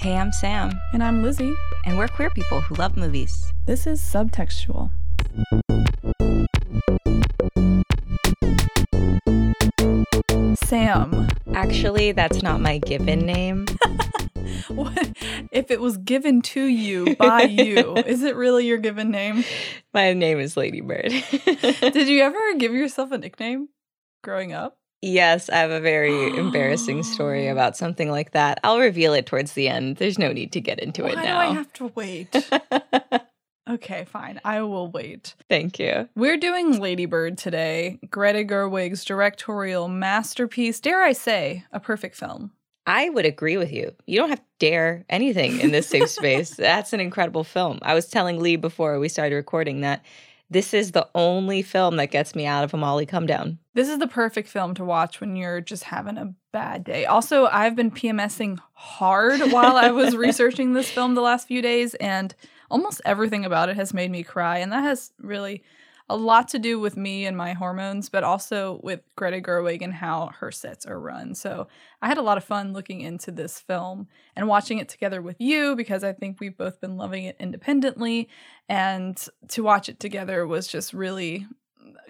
Hey, I'm Sam, And I'm Lizzie. and we're queer people who love movies. This is Subtextual. Sam, Actually, that's not my given name. what if it was given to you by you? is it really your given name? My name is Ladybird. Did you ever give yourself a nickname growing up? Yes, I have a very embarrassing story about something like that. I'll reveal it towards the end. There's no need to get into Why it do I have to wait? okay, fine. I will wait. Thank you. We're doing Ladybird today, Greta Gerwig's directorial masterpiece. Dare I say, a perfect film. I would agree with you. You don't have to dare anything in this safe space. That's an incredible film. I was telling Lee before we started recording that this is the only film that gets me out of a Molly come down. This is the perfect film to watch when you're just having a bad day. Also, I've been PMSing hard while I was researching this film the last few days, and almost everything about it has made me cry. And that has really a lot to do with me and my hormones, but also with Greta Gerwig and how her sets are run. So I had a lot of fun looking into this film and watching it together with you because I think we've both been loving it independently. And to watch it together was just really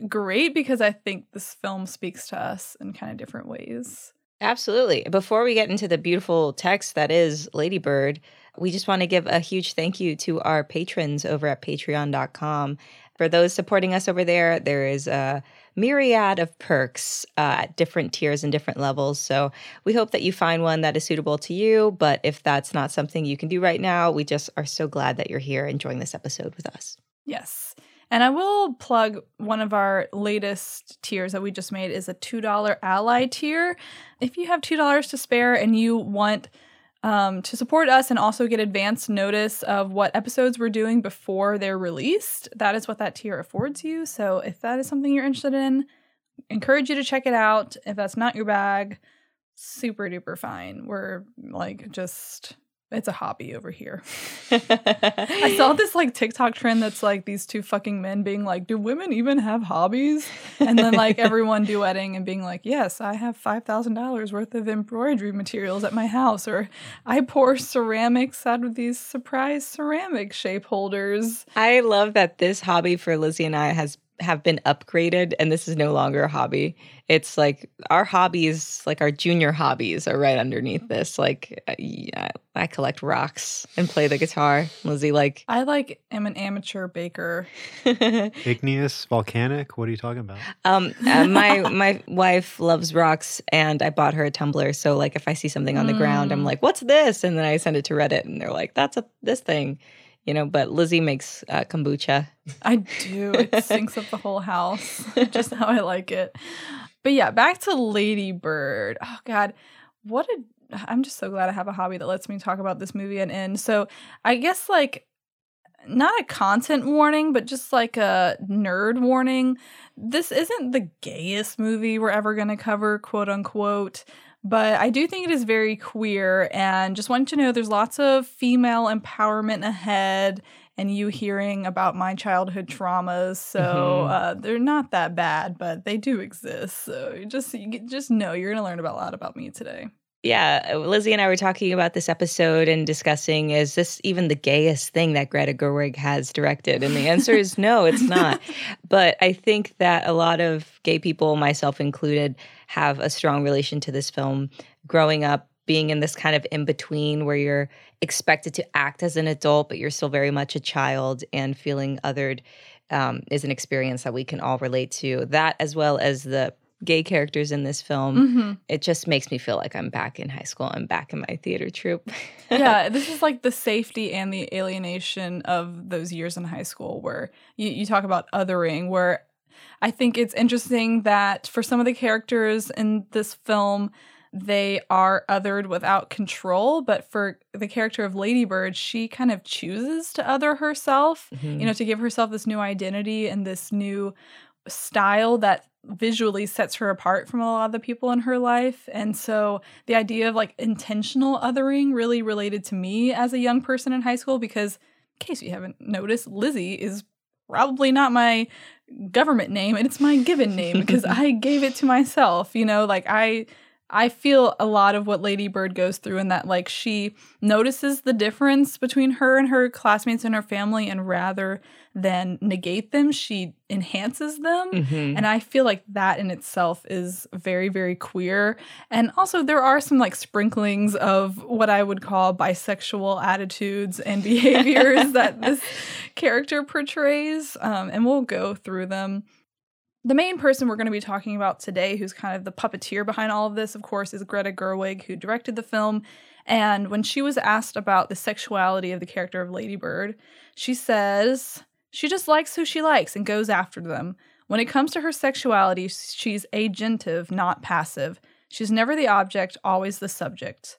great because I think this film speaks to us in kind of different ways. Absolutely. Before we get into the beautiful text that is Ladybird, we just want to give a huge thank you to our patrons over at patreon.com. For those supporting us over there, there is a myriad of perks uh, at different tiers and different levels. So we hope that you find one that is suitable to you. But if that's not something you can do right now, we just are so glad that you're here enjoying this episode with us. Yes. And I will plug one of our latest tiers that we just made is a $2 ally tier. If you have $2 to spare and you want um, to support us and also get advance notice of what episodes we're doing before they're released, that is what that tier affords you. So if that is something you're interested in, encourage you to check it out. If that's not your bag, super duper fine. We're like just it's a hobby over here. I saw this like TikTok trend that's like these two fucking men being like, "Do women even have hobbies?" And then like everyone duetting and being like, "Yes, I have five thousand dollars worth of embroidery materials at my house," or "I pour ceramics out of these surprise ceramic shape holders." I love that this hobby for Lizzie and I has have been upgraded and this is no longer a hobby. It's like our hobbies, like our junior hobbies are right underneath this. Like uh, yeah, I collect rocks and play the guitar. Lizzie like I like am an amateur baker. Igneous, volcanic. What are you talking about? um uh, my my wife loves rocks and I bought her a tumbler. So like if I see something on the ground, I'm Mm. like, "What's this?" and then I send it to Reddit and they're like, "That's a this thing." You know, but Lizzie makes uh, kombucha. I do. It sinks up the whole house, just how I like it. But yeah, back to Lady Bird. Oh God, what a! I'm just so glad I have a hobby that lets me talk about this movie and end. So I guess like not a content warning, but just like a nerd warning. This isn't the gayest movie we're ever going to cover, quote unquote. But I do think it is very queer, and just want you to know there's lots of female empowerment ahead and you hearing about my childhood traumas. So Mhm. uh, they're not that bad, but they do exist. So just just know you're gonna learn about a lot about me today. Yeah, Lizzie and I were talking about this episode and discussing is this even the gayest thing that Greta Gerwig has directed? And the answer is no, it's not. But I think that a lot of gay people, myself included, have a strong relation to this film. Growing up, being in this kind of in between where you're expected to act as an adult, but you're still very much a child and feeling othered um, is an experience that we can all relate to. That, as well as the gay characters in this film Mhm. it just makes me feel like I'm back in high school. I'm back in my theater troupe. yeah, this is like the safety and the alienation of those years in high school where you, you talk about othering, where I think it's interesting that for some of the characters in this film, they are othered without control. But for the character of Ladybird, she kind of chooses to other herself, you know, to give herself this new identity and this new style that visually sets her apart from a lot of the people in her life. And so the idea of like intentional othering really related to me as a young person in high school because, in case you haven't noticed, Lizzie is probably not my government name and it's my given name because I gave it to myself. You know, like I I feel a lot of what Lady Bird goes through in that like she notices the difference between her and her classmates and her family and rather than negate them, she enhances them. Mhm. And I feel like that in itself is very, very queer. And also, there are some like sprinklings of what I would call bisexual attitudes and behaviors that this character portrays. Um, and we'll go through them. The main person we're going to be talking about today, who's kind of the puppeteer behind all of this, of course, is Greta Gerwig, who directed the film. And when she was asked about the sexuality of the character of Lady Bird, she says she just likes who she likes and goes after them. When it comes to her sexuality, she's agentive, not passive. She's never the object, always the subject.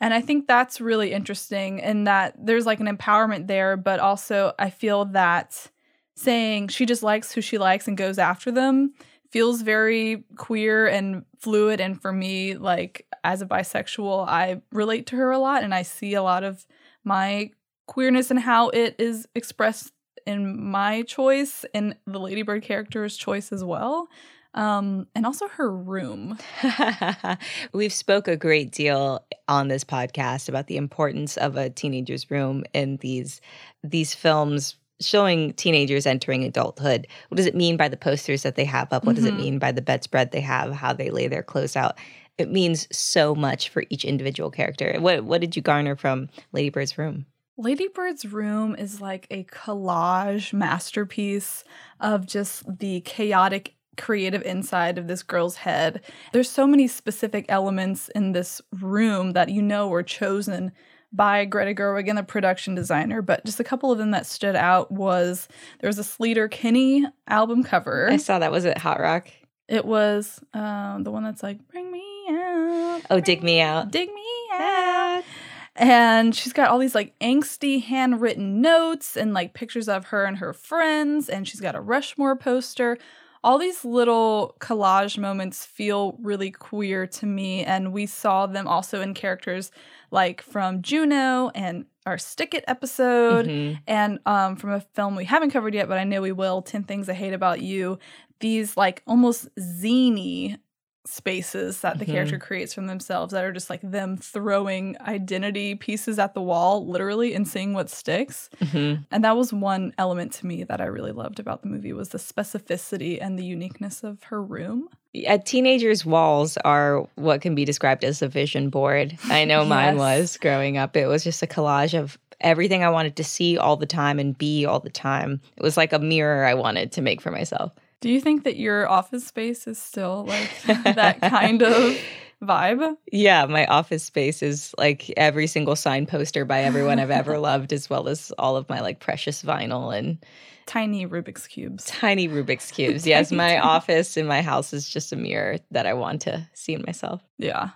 And I think that's really interesting in that there's like an empowerment there, but also I feel that saying she just likes who she likes and goes after them feels very queer and fluid. And for me, like as a bisexual, I relate to her a lot and I see a lot of my queerness and how it is expressed in my choice and the Ladybird character's choice as well. Um, and also her room. We've spoke a great deal on this podcast about the importance of a teenager's room in these these films showing teenagers entering adulthood. What does it mean by the posters that they have up? What does it Mhm. mean by the bedspread they have? How they lay their clothes out? It means so much for each individual character. What what did you garner from Lady Bird's room? Ladybird's room is like a collage masterpiece of just the chaotic creative inside of this girl's head. There's so many specific elements in this room that you know were chosen by Greta Gerwig and the production designer, but just a couple of them that stood out was there was a Sleater Kinney album cover. I saw that was it Hot Rock. It was um, the one that's like, bring me out. Oh, Dig Me Out. Dig me out. And she's got all these like angsty handwritten notes and like pictures of her and her friends. And she's got a Rushmore poster. All these little collage moments feel really queer to me. And we saw them also in characters like from Juno and our Stick It episode Mhm. and um, from a film we haven't covered yet, but I know we will 10 Things I Hate About You. These like almost zany spaces that the Mhm. character creates from themselves that are just like them throwing identity pieces at the wall, literally, and seeing what sticks. Mhm. And that was one element to me that I really loved about the movie was the specificity and the uniqueness of her room. A teenager's walls are what can be described as a vision board. I know mine was growing up. It was just a collage of everything I wanted to see all the time and be all the time. It was like a mirror I wanted to make for myself. Do you think that your office space is still like that kind of vibe? Yeah, my office space is like every single sign poster by everyone I've ever loved, as well as all of my like precious vinyl and Tiny Rubik's Cubes. tiny Rubik's Cubes. Yes, my tiny. office in my house is just a mirror that I want to see in myself. Yeah.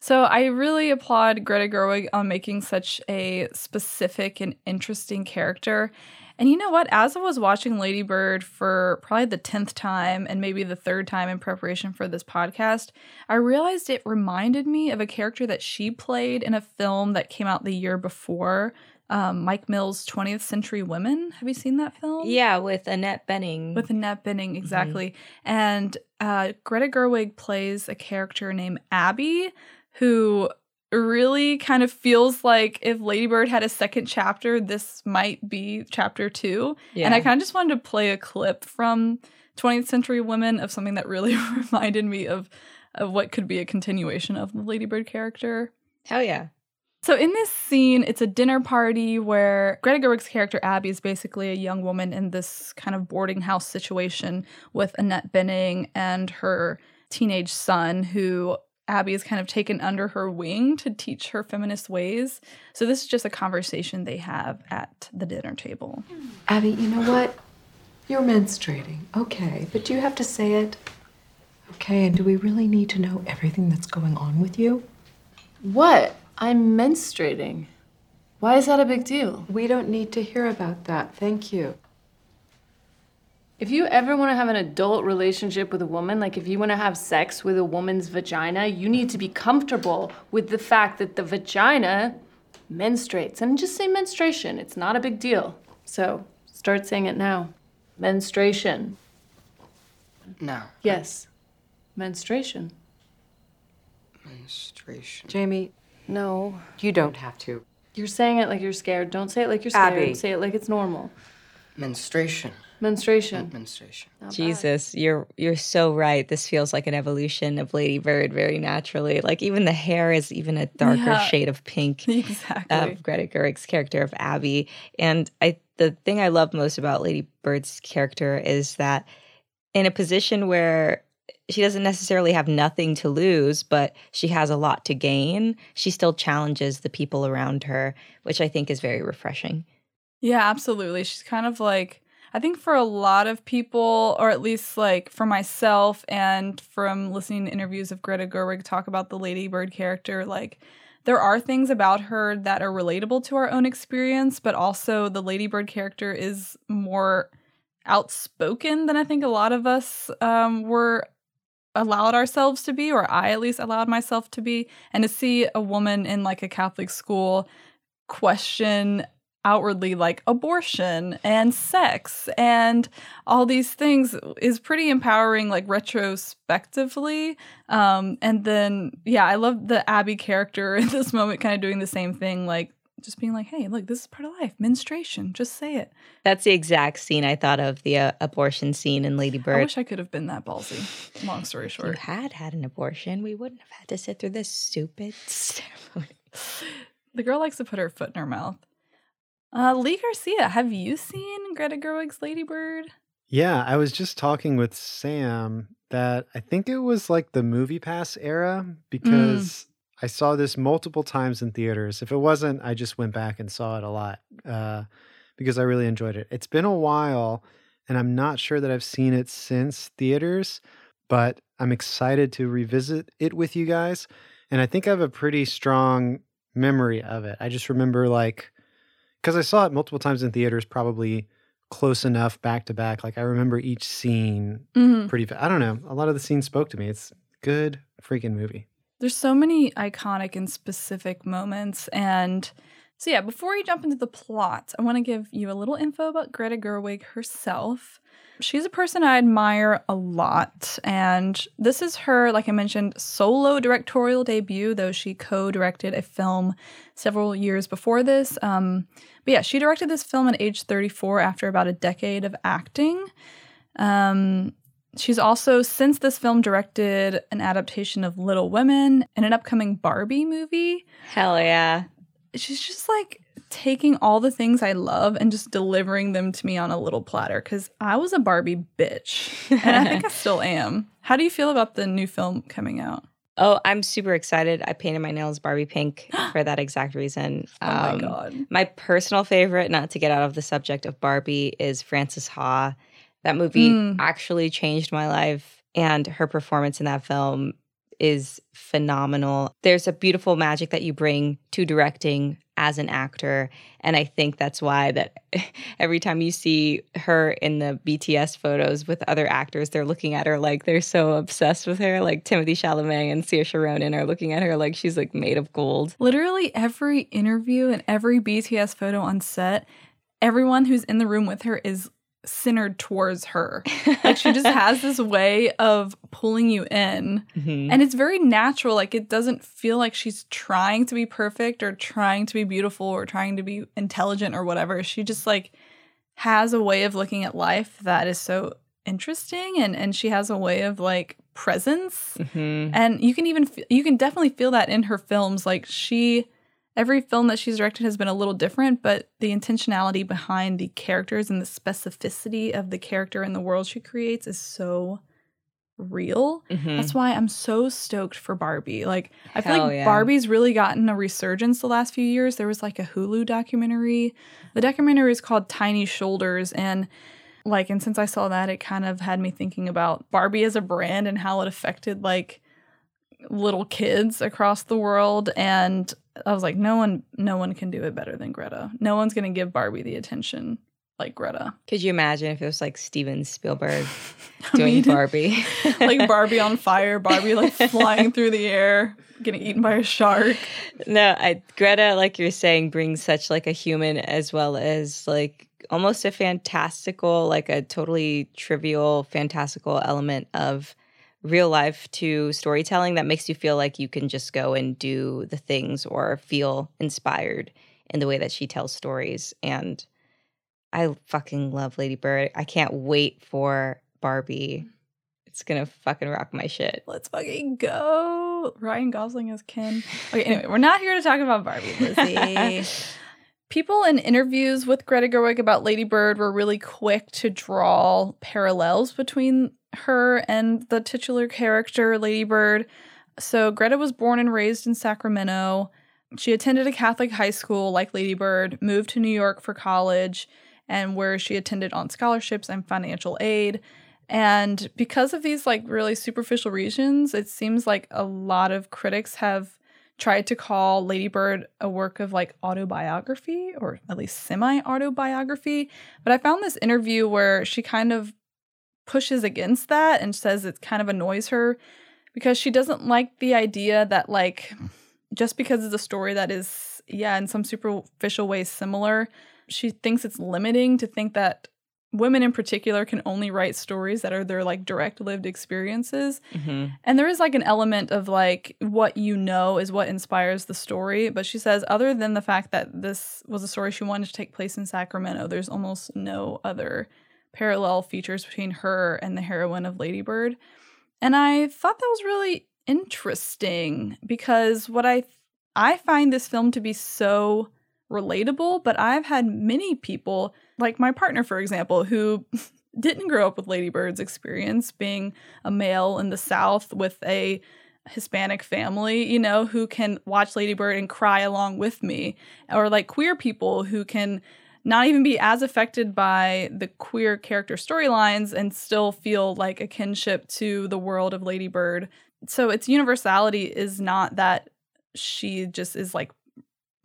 So I really applaud Greta Gerwig on making such a specific and interesting character. And you know what? As I was watching Lady Bird for probably the 10th time and maybe the third time in preparation for this podcast, I realized it reminded me of a character that she played in a film that came out the year before, um, Mike Mills' 20th Century Women. Have you seen that film? Yeah, with Annette Bening. With Annette Bening, exactly. And uh, Greta Gerwig plays a character named Abby, who really kind of feels like if Ladybird had a second chapter, this might be chapter two. yeah. And I kind of just wanted to play a clip from 20th Century Women of something that really reminded me of, of what could be a continuation of the Ladybird character. Hell yeah. So in this scene, it's a dinner party where Greta Gerwig's character Abby is basically a young woman in this kind of boarding house situation with Annette Bening and her teenage son, who Abby is kind of taken under her wing to teach her feminist ways. So this is just a conversation they have at the dinner table. Abby, you know what? You're menstruating. Okay, but do you have to say it? Okay, and do we really need to know everything that's going on with you? What? I'm menstruating. Why is that a big deal? We don't need to hear about that. Thank you. If you ever want to have an adult relationship with a woman, like if you want to have sex with a woman's vagina, you need to be comfortable with the fact that the vagina menstruates. And just say menstruation, it's not a big deal. So start saying it now. Menstruation. No. Yes. Menstruation. Menstruation. Jamie, No. you don't have to. You're saying it like you're scared. Don't say it like you're scared. Abby. Say it like it's normal. Menstruation. Menstruation. Menstruation. Not bad. Jesus, you're you're so right. This feels like an evolution of Lady Bird very naturally. Like even the hair is even a darker Yeah. shade of pink. Uh, exactly. of Greta Gerwig's character of Abby. And I the thing I love most about Lady Bird's character is that in a position where she doesn't necessarily have nothing to lose, but she has a lot to gain, she still challenges the people around her, which I think is very refreshing. Yeah, absolutely. She's kind of like I think for a lot of people, or at least like for myself, and from listening to interviews of Greta Gerwig talk about the Lady Bird character, like there are things about her that are relatable to our own experience, but also the Lady Bird character is more outspoken than I think a lot of us um, were allowed ourselves to be, or I at least allowed myself to be. And to see a woman in like a Catholic school question outwardly like abortion and sex and all these things is pretty empowering like retrospectively. Um and then yeah i love the abby character in this moment kind of doing the same thing like just being like hey look this is part of life menstruation just say it. That's the exact scene I thought of the uh, abortion scene in Lady Bird. i wish i could have been that ballsy. Long story short, if you had had an abortion, we wouldn't have had to sit through this stupid ceremony. the girl likes to put her foot in her mouth uh lee garcia have you seen greta gerwig's ladybird Yeah, I was just talking with Sam that I think it was like the MoviePass era because I saw this multiple times in theaters. If it wasn't, I just went back and saw it a lot uh, because I really enjoyed it. It's been a while, and I'm not sure that I've seen it since theaters, but I'm excited to revisit it with you guys. And I think I have a pretty strong memory of it. I just remember like because I saw it multiple times in theaters, probably close enough back to back. Like I remember each scene mm-hmm. pretty. I don't know. A lot of the scenes spoke to me. It's good freaking movie. There's so many iconic and specific moments. And so, yeah, before we jump into the plot, I want to give you a little info about Greta Gerwig herself. She's a person I admire a lot. And this is her, like I mentioned, solo directorial debut, though she co directed a film several years before this. Um, but yeah, she directed this film at age 34 after about a decade of acting. Um, She's also, since this film, directed an adaptation of Little Women and an upcoming Barbie movie. Hell yeah. She's just like taking all the things I love and just delivering them to me on a little platter because I was a Barbie bitch. And I think I still am. How do you feel about the new film coming out? Oh, I'm super excited. I painted my nails Barbie pink for that exact reason. Oh my Um, God. My personal favorite, not to get out of the subject of Barbie, is Frances Ha. That movie Mm. actually changed my life, and her performance in that film is phenomenal. There's a beautiful magic that you bring to directing as an actor, and I think that's why that every time you see her in the BTS photos with other actors, they're looking at her like they're so obsessed with her. Like Timothée Chalamet and Saoirse Ronan are looking at her like she's like made of gold. Literally every interview and every BTS photo on set, everyone who's in the room with her is centered towards her. Like she just has this way of pulling you in. Mhm. And it's very natural. Like it doesn't feel like she's trying to be perfect or trying to be beautiful or trying to be intelligent or whatever. She just like has a way of looking at life that is so interesting and and she has a way of like presence Mhm. and you can even f- you can definitely feel that in her films like she every film that she's directed has been a little different but the intentionality behind the characters and the specificity of the character and the world she creates is so real Mhm. that's why i'm so stoked for barbie like i feel Hell like yeah. barbie's really gotten a resurgence the last few years there was like a hulu documentary the documentary is called tiny shoulders and like and since i saw that it kind of had me thinking about barbie as a brand and how it affected like little kids across the world and i was like no one no one can do it better than greta. No one's going to give barbie the attention like greta. Could you imagine if it was like Steven Spielberg doing mean, Barbie? like barbie on fire barbie like flying through the air getting eaten by a shark. No, I Greta, like you're saying, brings such like a human as well as like almost a fantastical, like a totally trivial, fantastical element of real life to storytelling that makes you feel like you can just go and do the things or feel inspired in the way that she tells stories. And I fucking love Lady Bird. I can't wait for Barbie. Mm. It's gonna fucking rock my shit. Let's fucking go. Ryan Gosling is Ken. Okay, anyway, we're not here to talk about Barbie, Lizzie. People in interviews with Greta Gerwig about Lady Bird were really quick to draw parallels between her and the titular character, Lady Bird. So, Greta was born and raised in Sacramento. She attended a Catholic high school like Lady Bird, moved to New York for college, and where she attended on scholarships and financial aid. And because of these like really superficial reasons, it seems like a lot of critics have tried to call Lady Bird a work of like autobiography or at least semi autobiography. But I found this interview where she kind of pushes against that and says it kind of annoys her because she doesn't like the idea that like just because it's a story that is yeah in some superficial ways similar she thinks it's limiting to think that women in particular can only write stories that are their like direct lived experiences hmm and there is like an element of like what you know is what inspires the story. But she says, other than the fact that this was a story she wanted to take place in Sacramento, there's almost no other parallel features between her and the heroine of Lady Bird. And I thought that was really interesting because what I I find this film to be so relatable, but I've had many people, like my partner, for example, who didn't grow up with Lady Bird's experience being a male in the South with a Hispanic family, you know, who can watch Lady Bird and cry along with me, or like queer people who can not even be as affected by the queer character storylines and still feel like a kinship to the world of Lady Bird. So its universality is not that she just is like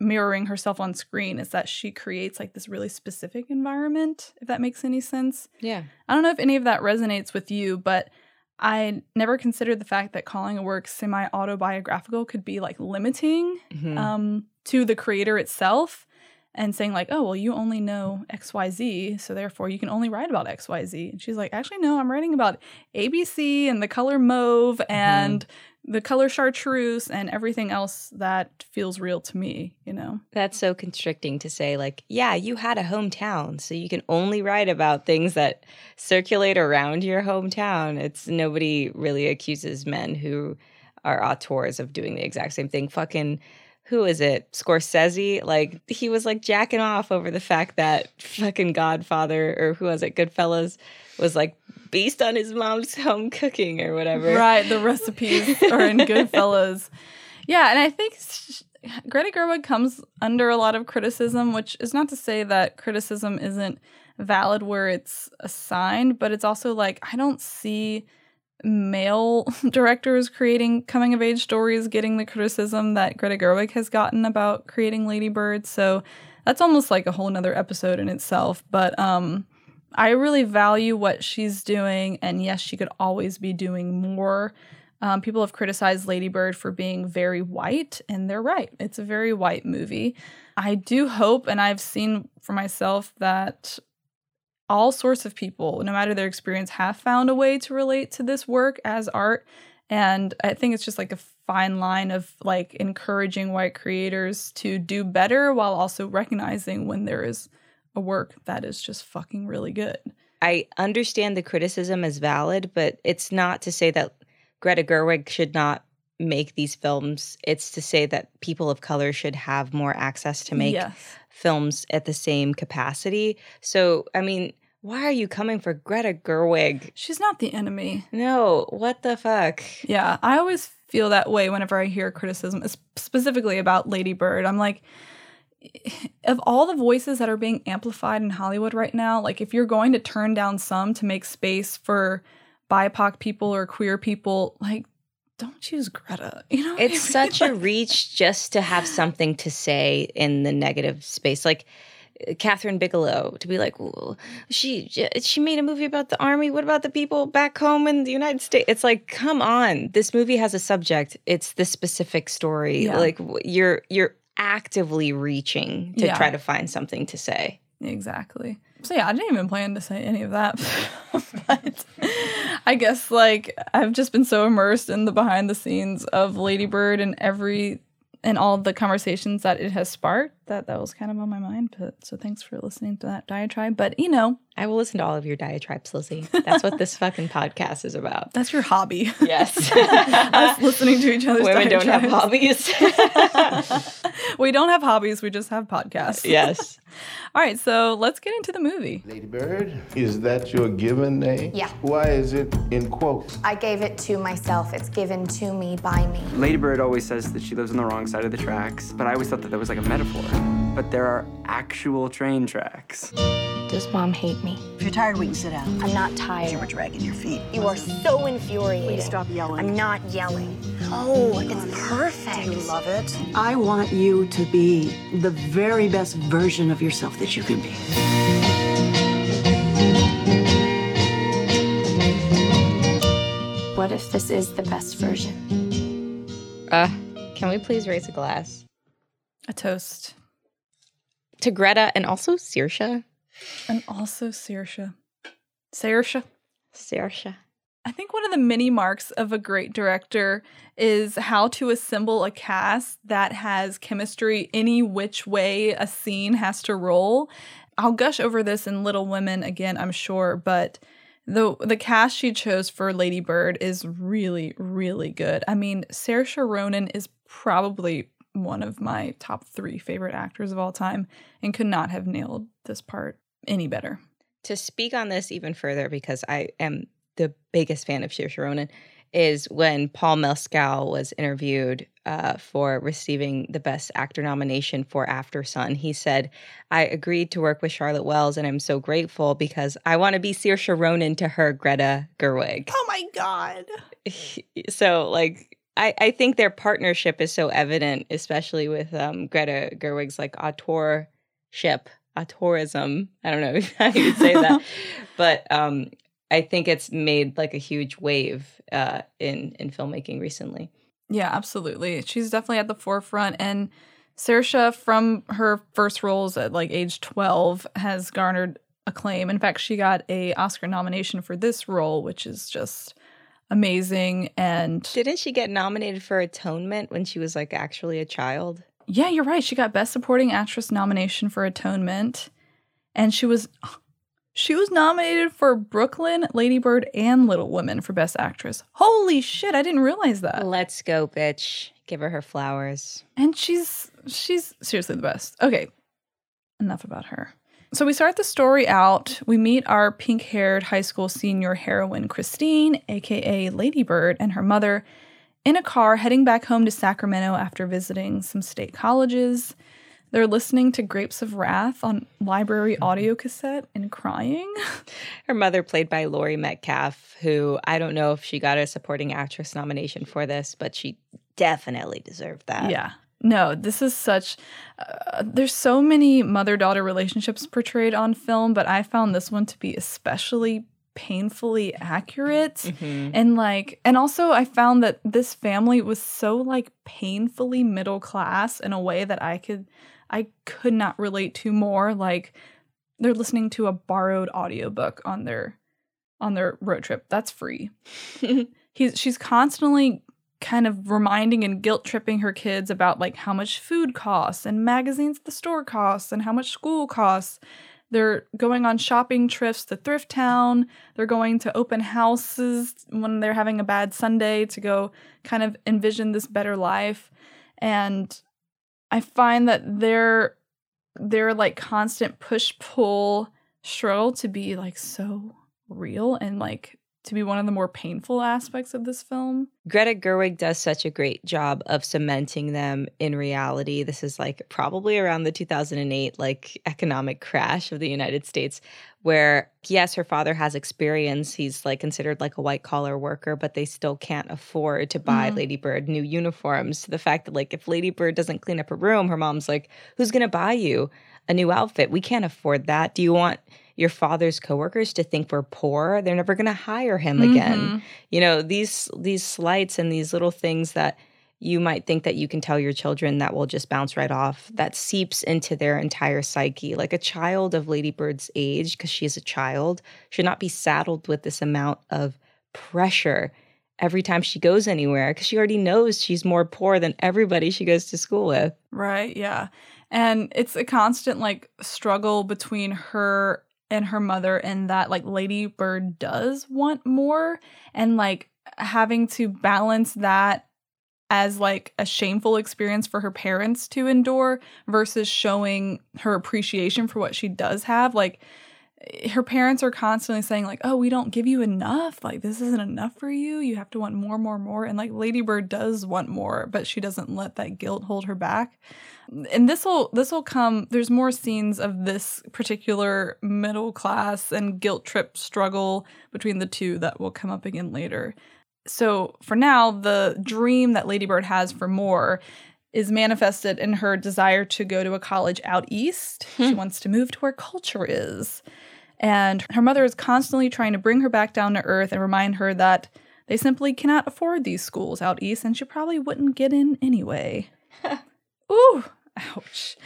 mirroring herself on screen, it's that she creates like this really specific environment, if that makes any sense. Yeah. I don't know if any of that resonates with you, but I never considered the fact that calling a work semi autobiographical could be like limiting Mhm. um, to the creator itself and saying, like, oh, well, you only know XYZ, so therefore you can only write about XYZ. And she's like, actually, no, I'm writing about ABC and the color mauve mm-hmm. and the color chartreuse and everything else that feels real to me, you know? That's so constricting to say, like, yeah, you had a hometown, so you can only write about things that circulate around your hometown. It's nobody really accuses men who are auteurs of doing the exact same thing. Fucking, who is it? Scorsese? Like, he was like jacking off over the fact that fucking Godfather, or who was it? Goodfellas was like based on his mom's home cooking or whatever. Right, the recipes are in Goodfellas. Yeah, and I think sh- Greta Gerwig comes under a lot of criticism, which is not to say that criticism isn't valid where it's assigned, but it's also like I don't see male directors creating coming of age stories getting the criticism that Greta Gerwig has gotten about creating Lady Bird. So that's almost like a whole nother episode in itself. But um I really value what she's doing, and yes, she could always be doing more. Um, people have criticized Lady Bird for being very white, and they're right. It's a very white movie. I do hope, and I've seen for myself, that all sorts of people, no matter their experience, have found a way to relate to this work as art. And I think it's just like a fine line of like encouraging white creators to do better while also recognizing when there is a work that is just fucking really good. I understand the criticism is valid, but it's not to say that Greta Gerwig should not make these films. It's to say that people of color should have more access to make yes. films at the same capacity. So, I mean, why are you coming for Greta Gerwig? She's not the enemy. No, what the fuck? Yeah, I always feel that way whenever I hear criticism, specifically about Lady Bird. I'm like, eh, of all the voices that are being amplified in Hollywood right now, like if you're going to turn down some to make space for BIPOC people or queer people, like don't choose Greta. You know, It's such a reach just to have something to say in the negative space. Like uh, Kathryn Bigelow to be like, "Well, she she made a movie about the army. What about the people back home in the United States? It's like, come on, this movie has a subject. It's the specific story. Yeah. Like you're you're actively reaching to Yeah. try to find something to say. exactly. So yeah, I didn't even plan to say any of that. but I guess like I've just been so immersed in the behind the scenes of Ladybird and every and all the conversations that it has sparked that that was kind of on my mind. But so thanks for listening to that diatribe. But you know, I will listen to all of your diatribes, Lizzie. That's what this fucking podcast is about. that's your hobby. Yes. Us listening to each other's Women don't have hobbies. we don't have hobbies, we just have podcasts. yes. All right, so let's get into the movie. Lady Bird, is that your given name? Yeah. Why is it in quotes? I gave it to myself. It's given to me by me. Lady Bird always says that she lives on the wrong side of the tracks, but I always thought that that was like a metaphor. But there are actual train tracks. Does mom hate me? If you're tired, we can sit down. I'm not tired. You were dragging your feet. You are so infuriating. Please stop yelling. I'm not yelling. Oh, it's perfect. Do you love it? I want you to be the very best version of yourself that you can be. What if this is the best version? Uh, can we please raise a glass A toast. To Greta and also Saoirse? And also Saoirse. Saoirse. Saoirse. I think one of the many marks of a great director is how to assemble a cast that has chemistry any which way a scene has to roll. I'll gush over this in Little Women again, I'm sure, but the the cast she chose for Lady Bird is really really good. I mean, Saoirse Ronan is probably one of my top 3 favorite actors of all time and could not have nailed this part any better. To speak on this even further, because I am the biggest fan of Saoirse Ronan, is when Paul Mescal was interviewed uh, for receiving the Best Actor nomination for Aftersun. He said, "I agreed to work with Charlotte Wells, and I'm so grateful because I want to be Saoirse Ronan to her Greta Gerwig." Oh my god. so like I, I think their partnership is so evident, especially with um, Greta Gerwig's like auteurship, auteurism. I don't know how you would say that, but um, I think it's made like a huge wave uh, in in filmmaking recently. Yeah, absolutely. She's definitely at the forefront. And Saoirse, from her first roles at like age 12, has garnered acclaim. In fact, she got a Oscar nomination for this role, which is just amazing. And Didn't she get nominated for Atonement when she was like actually a child? yeah, you're right. She got Best Supporting Actress nomination for Atonement. And she was she was nominated for Brooklyn, Lady Bird, and Little Women for Best Actress. Holy shit, I didn't realize that. Let's go, bitch. Give her her flowers. and she's she's seriously the best. Okay, enough about her. So we start the story out. We meet our pink-haired high school senior heroine Christine, aka Ladybird, and her mother in a car heading back home to Sacramento after visiting some state colleges. They're listening to Grapes of Wrath on library audio cassette and crying. Her mother, played by Laurie Metcalf, who I don't know if she got a supporting actress nomination for this, but she definitely deserved that. Yeah. No, this is such. Uh, there's so many mother daughter relationships portrayed on film, but I found this one to be especially painfully accurate. Mhm. And like, and also I found that this family was so like painfully middle class in a way that I could, I could not relate to more. Like, they're listening to a borrowed audiobook on their, on their road trip. That's free. He's she's constantly kind of reminding and guilt tripping her kids about like how much food costs and magazines at the store costs and how much school costs. They're going on shopping trips to Thrift Town. They're going to open houses when they're having a bad Sunday to go kind of envision this better life. And I find that their their like constant push pull struggle to be like so real and like to be one of the more painful aspects of this film. Greta Gerwig does such a great job of cementing them in reality. This is like probably around the 2008 like economic crash of the United States where yes, her father has experience. He's like considered like a white collar worker, but they still can't afford to buy Mhm. Lady Bird new uniforms. The fact that like if Lady Bird doesn't clean up her room, her mom's like, "Who's going to buy you a new outfit? We can't afford that. Do you want your father's coworkers to think we're poor? They're never going to hire him again." Mhm. you know these these slights and these little things that you might think that you can tell your children that will just bounce right off. That seeps into their entire psyche. Like a child of Lady Bird's age, because she is a child, should not be saddled with this amount of pressure every time she goes anywhere because she already knows she's more poor than everybody she goes to school with. Right, yeah. And it's a constant like struggle between her and her mother and that like Lady Bird does want more and like having to balance that as like a shameful experience for her parents to endure versus showing her appreciation for what she does have like her parents are constantly saying like oh we don't give you enough. Like this isn't enough for you. You have to want more more more. And like ladybird does want more but she doesn't let that guilt hold her back. And this will this will come there's more scenes of this particular middle class and guilt trip struggle between the two that will come up again later. So for now the dream that ladybird has for more is manifested in her desire to go to a college out east. she hmm. wants to move to where culture is. And her mother is constantly trying to bring her back down to earth and remind her that they simply cannot afford these schools out east and she probably wouldn't get in anyway. Ooh, ouch.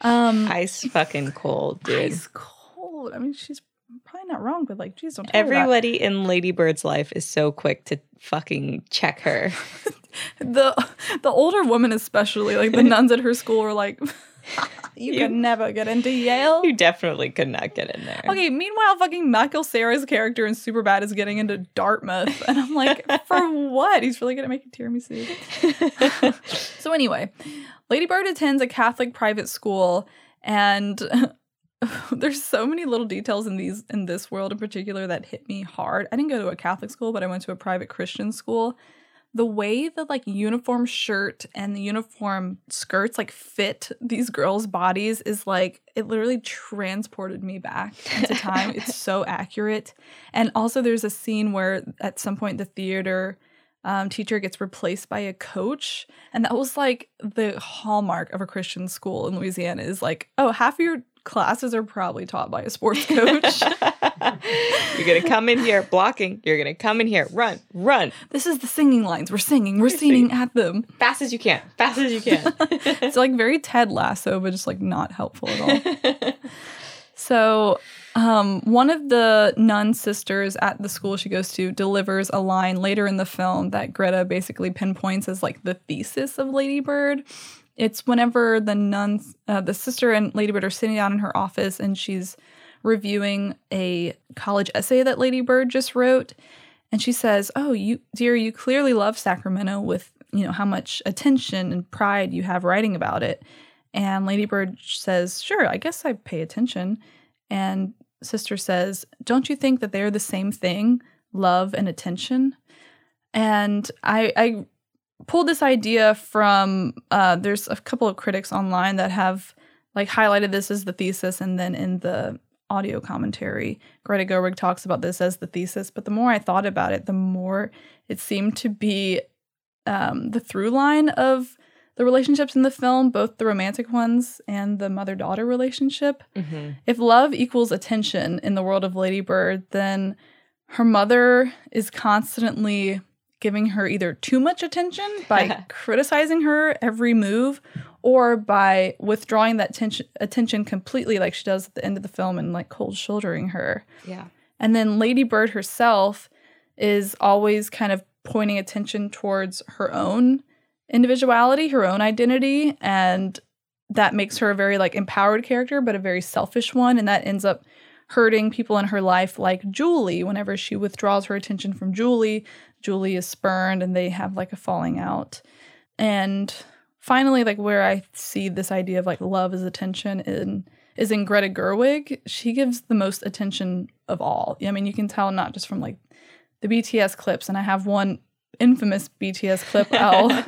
Um, Ice fucking cold, dude. ice cold. I mean, she's probably not wrong, but like, geez, don't tell her that. Everybody in Lady Bird's life is so quick to fucking check her. the the older woman especially like the nuns at her school were like you, You- could never get into yale. you definitely could not get in there. okay meanwhile fucking michael cera's character in superbad is getting into dartmouth and i'm like for what? He's really good at making tiramisu so anyway lady bird attends a catholic private school and there's so many little details in these in this world in particular that hit me hard. I didn't go to a catholic school but i went to a private christian school the way the like uniform shirt and the uniform skirts like fit these girls' bodies is like it literally transported me back into time. it's so accurate. And also there's a scene where at some point the theater um, teacher gets replaced by a coach. And that was like the hallmark of a Christian school in Louisiana is like, oh, half of your classes are probably taught by a sports coach. You're gonna come in here blocking. You're gonna come in here, run, run, this is the singing lines. We're singing, we're singing at them. fast as you can, fast as you can. it's like very Ted Lasso, but just like not helpful at all. so, um, one of the nun sisters at the school she goes to delivers a line later in the film that Greta basically pinpoints as like the thesis of Lady Bird. It's whenever the nuns, uh, the sister and Ladybird are sitting down in her office and she's reviewing a college essay that Ladybird just wrote. And she says, Oh, you, dear, you clearly love Sacramento with, you know, how much attention and pride you have writing about it. And Ladybird says, Sure, I guess I pay attention. And Sister says, Don't you think that they're the same thing, love and attention? And I, I pulled this idea from, uh, there's a couple of critics online that have like highlighted this as the thesis. And then in the audio commentary, Greta Gerwig talks about this as the thesis. But the more I thought about it, the more it seemed to be um, the through line of the relationships in the film, both the romantic ones and the mother daughter relationship. Mm-hmm. If love equals attention in the world of Lady Bird, then her mother is constantly giving her either too much attention by criticizing her every move or by withdrawing that tension, attention completely like she does at the end of the film and like cold shouldering her. Yeah. And then Lady Bird herself is always kind of pointing attention towards her own individuality, her own identity, and that makes her a very like empowered character, but a very selfish one, and that ends up hurting people in her life like Julie. Whenever she withdraws her attention from Julie, Julie is spurned and they have like a falling out. And finally, like where I see this idea of like love is attention in is in Greta Gerwig. She gives the most attention of all. I mean, you can tell not just from like the BTS clips, and I have one infamous BTS clip I'll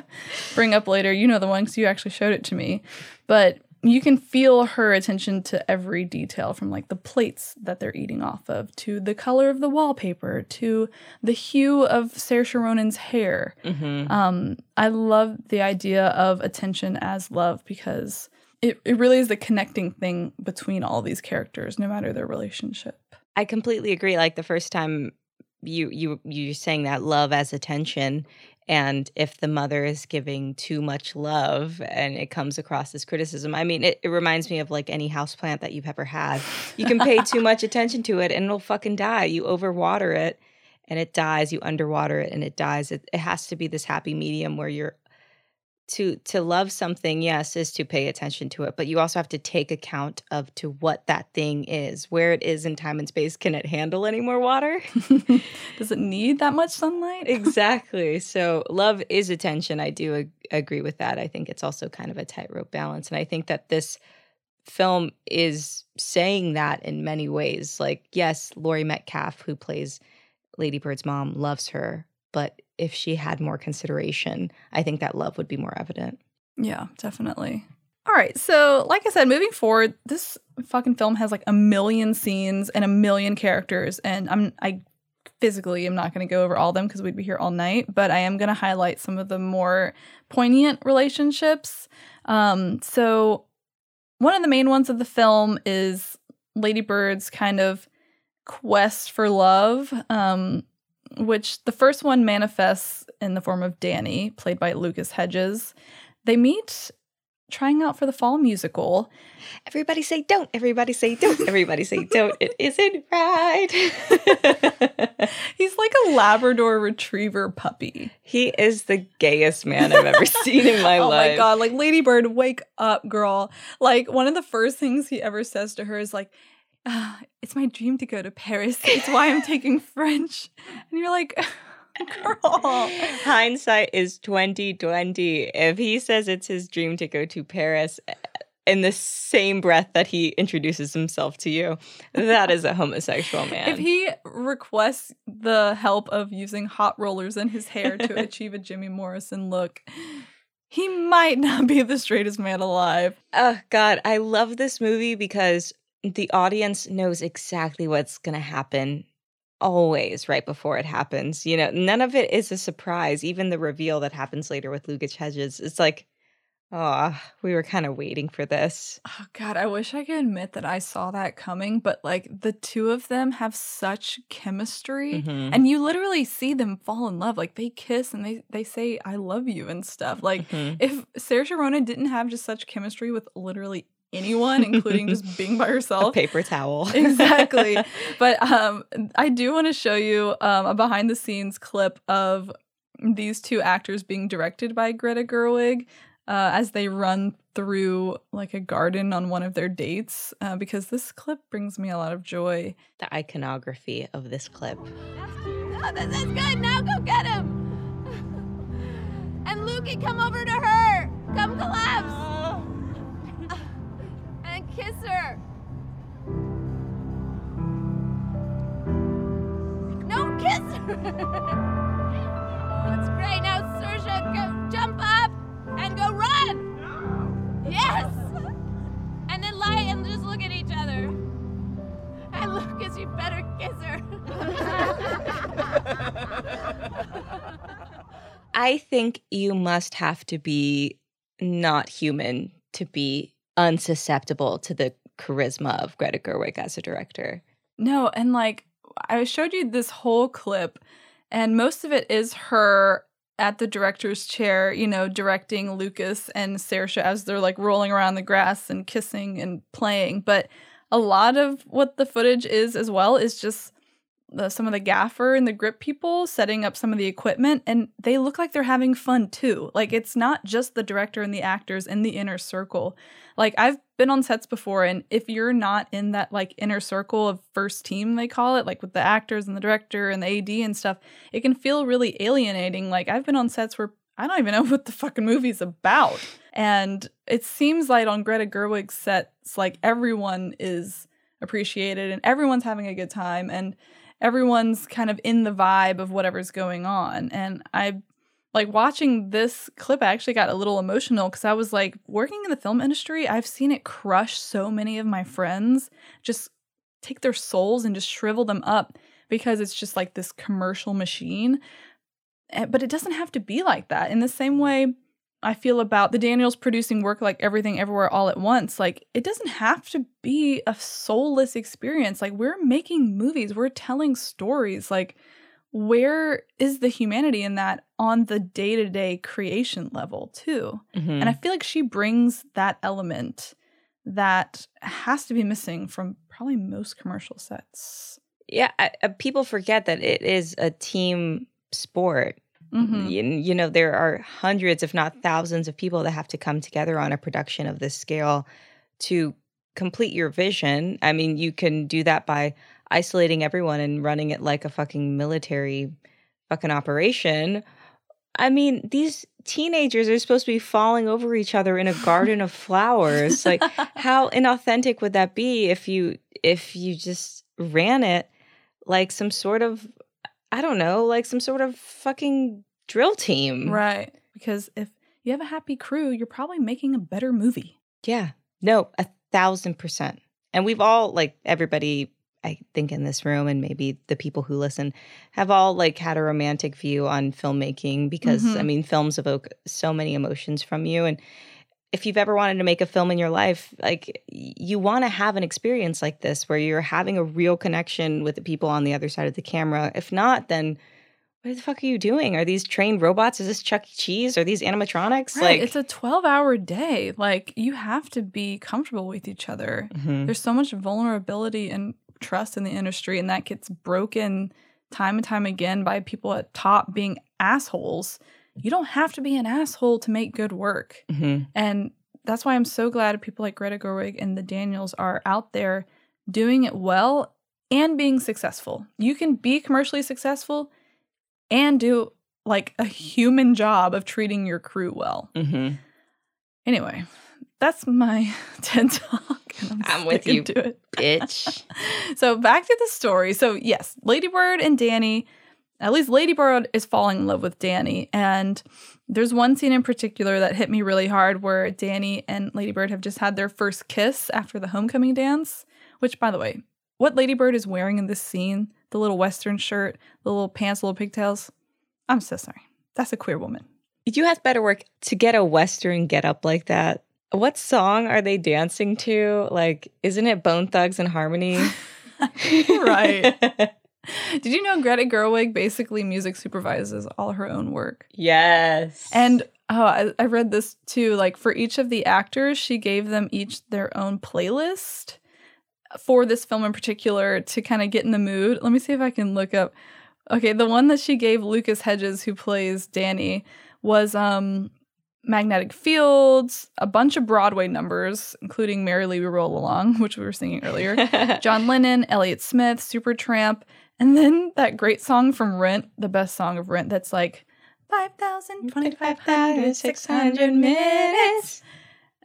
bring up later. You know the one because you actually showed it to me. But you can feel her attention to every detail from like the plates that they're eating off of to the color of the wallpaper to the hue of Saoirse Ronan's hair. Mm-hmm. Um, I love the idea of attention as love because it, it really is the connecting thing between all these characters, no matter their relationship. I completely agree. Like the first time you you you're saying that love as attention, And if the mother is giving too much love and it comes across as criticism, I mean, it, it reminds me of like any houseplant that you've ever had. You can pay too much attention to it and it'll fucking die. You overwater it and it dies. You underwater it and it dies. It, it has to be this happy medium where you're to to love something yes is to pay attention to it but you also have to take account of to what that thing is where it is in time and space can it handle any more water Does it need that much sunlight? exactly so love is attention i do ag- agree with that i think it's also kind of a tightrope balance and i think that this film is saying that in many ways like yes laurie metcalf who plays lady bird's mom loves her but if she had more consideration i think that love would be more evident Yeah, definitely. All right, so like I said, moving forward, this fucking film has like a million scenes and a million characters, and I'm I physically am not going to go over all of them because we'd be here all night, but I am going to highlight some of the more poignant relationships. Um, so one of the main ones of the film is Lady Bird's kind of quest for love. Um, which the first one manifests in the form of Danny, played by Lucas Hedges. They meet trying out for the fall musical. everybody say don't everybody say don't everybody say don't it isn't right He's like a Labrador retriever puppy. he is the gayest man i've ever seen in my oh life Oh my god, like Lady Bird, wake up, girl. Like one of the first things he ever says to her is like, "Ah, "It's my dream to go to Paris. It's why I'm taking French." And you're like, "Girl, hindsight is 2020 if he says it's his dream to go to paris eh, in the same breath that he introduces himself to you that is a homosexual man If he requests the help of using hot rollers in his hair to achieve a Jimmy Morrison look, he might not be the straightest man alive. Oh God, I love this movie because the audience knows exactly what's going to happen always right before it happens. You know, none of it is a surprise. Even the reveal that happens later with Lucas Hedges, it's like, oh, we were kind of waiting for this. Oh God, I wish I could admit that I saw that coming, but like the two of them have such chemistry, Mhm. and you literally see them fall in love. Like they kiss and they they say "I love you" and stuff. Like Mhm. if Saoirse Ronan didn't have just such chemistry with literally anyone, including just being by herself, A paper towel. exactly. But um, I do want to show you um, a behind the scenes clip of these two actors being directed by Greta Gerwig uh, as they run through like a garden on one of their dates uh, because this clip brings me a lot of joy. the iconography of this clip. Oh, this is good. Now go get him. And Lukey, come over to her. Come collapse. Kiss her. No, kiss her. That's great. Now, Saoirse, go jump up and go run. Yes. And then lie and just look at each other. And Lucas, you better kiss her. I think you must have to be not human to be unsusceptible to the charisma of Greta Gerwig as a director. No, and like I showed you this whole clip, and most of it is her at the director's chair, you know, directing Lucas and Saoirse as they're like rolling around the grass and kissing and playing. But a lot of what the footage is as well is just the, some of the gaffer and the grip people setting up some of the equipment, and they look like they're having fun too. Like it's not just the director and the actors in the inner circle. Like I've been on sets before, and if you're not in that like inner circle of first team, they call it, like with the actors and the director and the AD and stuff, it can feel really alienating. Like I've been on sets where I don't even know what the fucking movie's about. And it seems like on Greta Gerwig's sets, like everyone is appreciated and everyone's having a good time and everyone's kind of in the vibe of whatever's going on. And I like watching this clip, I actually got a little emotional because I was like, working in the film industry, I've seen it crush so many of my friends, just take their souls and just shrivel them up because it's just like this commercial machine. Eh, But it doesn't have to be like that. In the same way, I feel about the Daniels producing work like everything everywhere all at once. Like it doesn't have to be a soulless experience. Like we're making movies, we're telling stories. Like where is the humanity in that on the day to day creation level too. Mhm. And I feel like she brings that element that has to be missing from probably most commercial sets. Yeah, I, uh, people forget that it is a team sport. Mhm. You, you know, there are hundreds, if not thousands, of people that have to come together on a production of this scale to complete your vision. I mean, you can do that by isolating everyone and running it like a fucking military fucking operation. I mean, these teenagers are supposed to be falling over each other in a garden of flowers. Like how inauthentic would that be if you if you just ran it like some sort of I don't know, like some sort of fucking drill team. Right. Because if you have a happy crew, you're probably making a better movie. Yeah. No, a thousand percent. And we've all like everybody I think in this room and maybe the people who listen have all like had a romantic view on filmmaking because I Mhm. mean films evoke so many emotions from you and if you've ever wanted to make a film in your life like you want to have an experience like this where you're having a real connection with the people on the other side of the camera if not then what the fuck are you doing are these trained robots is this chuck e cheese are these animatronics Right. like it's a 12 hour day. Like, you have to be comfortable with each other. Mhm. There's so much vulnerability and trust in the industry, and that gets broken time and time again by people at top being assholes. You don't have to be an asshole to make good work. Mhm. And that's why I'm so glad people like Greta Gerwig and the Daniels are out there doing it well and being successful. You can be commercially successful and do like a human job of treating your crew well. Mhm. Anyway, that's my TED talk. I'm, I'm with you, bitch. so back to the story. So yes, Ladybird and Danny, at least Ladybird is falling in love with Danny. And there's one scene in particular that hit me really hard where Danny and Ladybird have just had their first kiss after the homecoming dance. Which, by the way, what Ladybird is wearing in this scene, the little western shirt, the little pants, little pigtails, I'm so sorry. That's a queer woman. You have better work to get a Western get up like that. What song are they dancing to? Like, isn't it Bone Thugs-n-Harmony? right. Did you know Greta Gerwig basically music supervises all her own work? Yes. And oh, I, I read this too. Like for each of the actors, she gave them each their own playlist for this film in particular to kind of get in the mood. Let me see if I can look up. Okay, the one that she gave Lucas Hedges, who plays Danny, was um Magnetic Fields, a bunch of Broadway numbers, including Merrily We Roll Along, which we were singing earlier, John Lennon, Elliott Smith, Supertramp, and then that great song from Rent, the best song of Rent, that's like 5,000, 2,500, 600 minutes.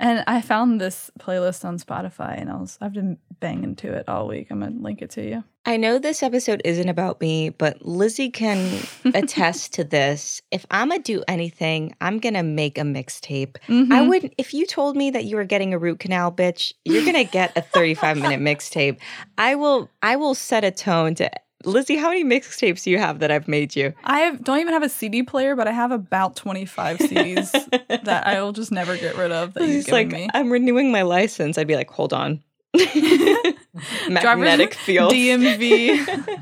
And I found this playlist on Spotify and I was I've been banging to it all week. I'm gonna link it to you. I know this episode isn't about me, but Lizzie can attest to this. If I'm gonna do anything, I'm gonna make a mixtape. I Mhm. would if you told me that you were getting a root canal, bitch, you're gonna get a 35 minute mixtape. I will I will set a tone to Lizzie, how many mixtapes do you have that I've made you? I have, don't even have a CD player, but I have about 25 CDs that I will just never get rid of that you've given like me. I'm renewing my license. I'd be like, hold on. Magnetic field. DMV.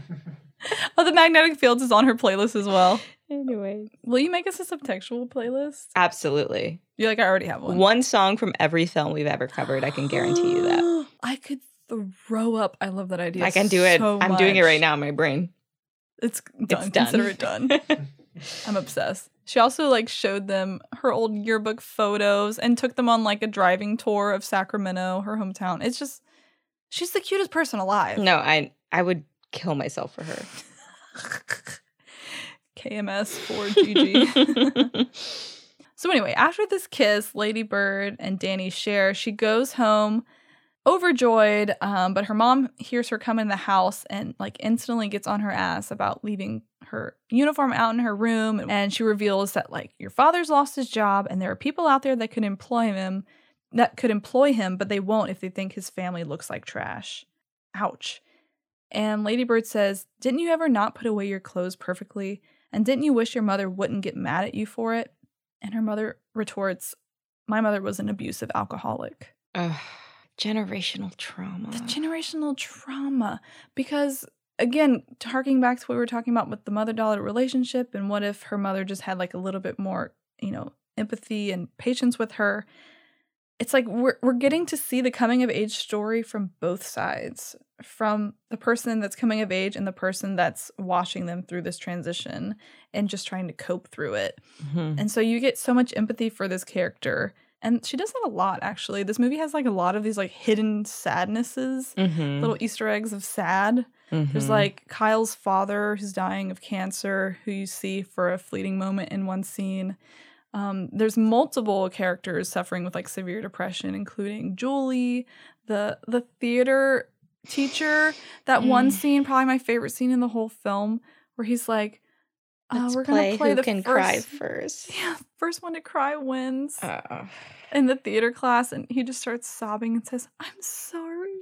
oh, the magnetic fields is on her playlist as well. Anyway. Will you make us a subtextual playlist? Absolutely. You're like, I already have one. One song from every film we've ever covered. I can guarantee you that. I could throw up. I love that idea. I can do it. so I'm doing it right now in my brain. It's done. It's done. Consider it done. I'm obsessed. She also like showed them her old yearbook photos and took them on like a driving tour of Sacramento, her hometown. It's just she's the cutest person alive. No, I I would kill myself for her. KMS for GG. so anyway, after this kiss, Lady Bird and Danny share. She goes home overjoyed, um, but her mom hears her come in the house and like instantly gets on her ass about leaving her uniform out in her room. And she reveals that like your father's lost his job, and there are people out there that could employ him, that could employ him, but they won't if they think his family looks like trash. Ouch. And Ladybird says, Didn't you ever not put away your clothes perfectly? And didn't you wish your mother wouldn't get mad at you for it? And her mother retorts, My mother was an abusive alcoholic. Ugh, generational trauma. The generational trauma. Because again, harking back to what we were talking about with the mother daughter relationship, and what if her mother just had like a little bit more, you know, empathy and patience with her? It's like we're we're getting to see the coming of age story from both sides, from the person that's coming of age and the person that's watching them through this transition and just trying to cope through it. Mhm. And so you get so much empathy for this character. And she does that a lot, actually. This movie has like a lot of these like hidden sadnesses, Mhm. little Easter eggs of sad. There's Mhm. like Kyle's father who's dying of cancer, who you see for a fleeting moment in one scene. Um, there's multiple characters suffering with like severe depression, including Julie, the the theater teacher. That one Mm. scene, probably my favorite scene in the whole film, where he's like, uh, Let's "We're play gonna play who the can first, cry first. Yeah, first one to cry wins." Oh. in the theater class and he just starts sobbing and says, I'm sorry.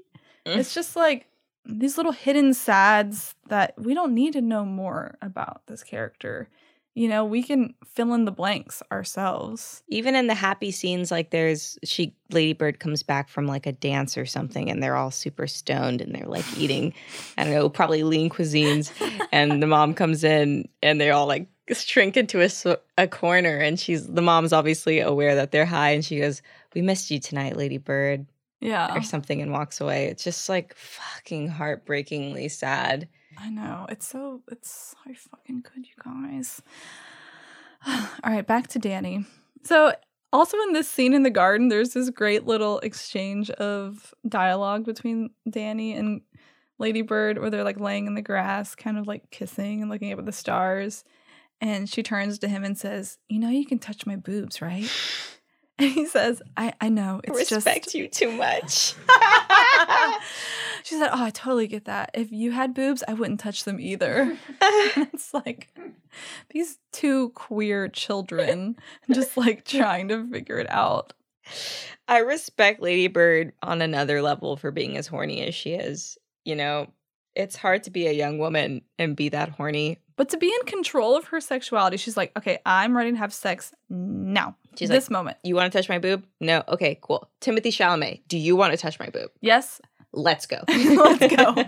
Mm. It's just like these little hidden sads that we don't need to know more about this character. You know, we can fill in the blanks ourselves. Even in the happy scenes, like there's she Lady Bird comes back from like a dance or something, and they're all super stoned and they're like eating, I don't know, probably lean cuisines. and the mom comes in and they're all like shrink into a corner, and she's the mom's obviously aware that they're high, and she goes, "We missed you tonight, Lady Bird," Yeah. or something, and walks away. It's just like fucking heartbreakingly sad. I know. It's so it's so fucking good, you guys. All right, back to Danny. So also in this scene in the garden, there's this great little exchange of dialogue between Danny and Lady Bird where they're like laying in the grass, kind of like kissing and looking up at the stars. And she turns to him and says, You know you can touch my boobs, right? And he says, I, I know. It's Respect just you too much. she said, "Oh, I totally get that. If you had boobs, I wouldn't touch them either." It's like these two queer children just like trying to figure it out. I respect Lady Bird on another level for being as horny as she is. You know, it's hard to be a young woman and be that horny. But to be in control of her sexuality, she's like, "Okay, I'm ready to have sex now. She's this like, moment. You want to touch my boob? No. Okay, cool. Timothée Chalamet, do you want to touch my boob? Yes, Let's go. let's go."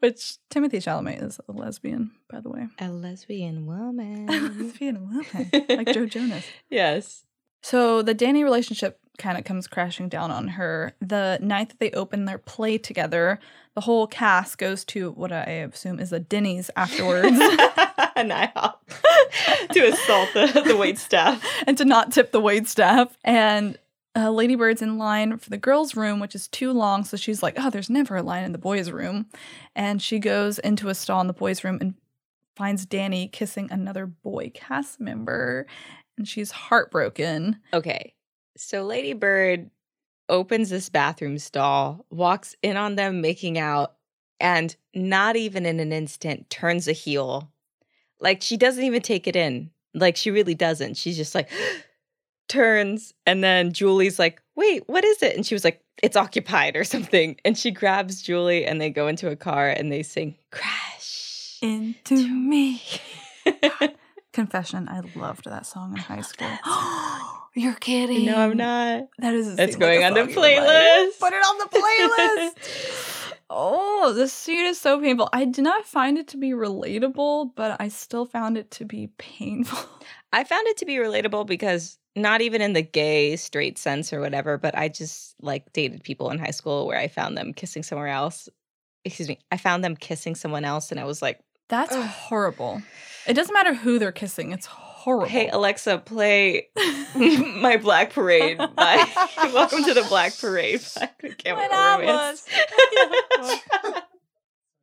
Which Timothée Chalamet is a lesbian, by the way. a lesbian woman. lesbian woman, like Joe Jonas. yes. So the Danny relationship kind of comes crashing down on her. The night that they open their play together, the whole cast goes to what I assume is a Denny's afterwards An IHOP to assault the, the wait staff. and to not tip the wait staff. And uh, Lady Bird's in line for the girls' room, which is too long. So she's like, oh, there's never a line in the boys' room. And she goes into a stall in the boys' room and finds Danny kissing another boy cast member. And she's heartbroken. Okay. So Lady Bird opens this bathroom stall, walks in on them making out, and not even in an instant turns a heel. Like she doesn't even take it in. Like she really doesn't. She's just like turns and then Julie's like, "Wait, what is it?" And she was like, "It's occupied or something." And she grabs Julie and they go into a car and they sing Crash into me. Confession, I loved that song in high school. You're kidding. No, I'm not. That is It's going on the playlist. Put it on the playlist. oh, this scene is so painful. I did not find it to be relatable, but I still found it to be painful. I found it to be relatable because not even in the gay straight sense or whatever, but I just like dated people in high school where I found them kissing somewhere else. Excuse me. I found them kissing someone else and I was like, That's horrible. It doesn't matter who they're kissing. It's horrible. "Hey Alexa, play my Black Parade." By Welcome to the Black Parade by Camel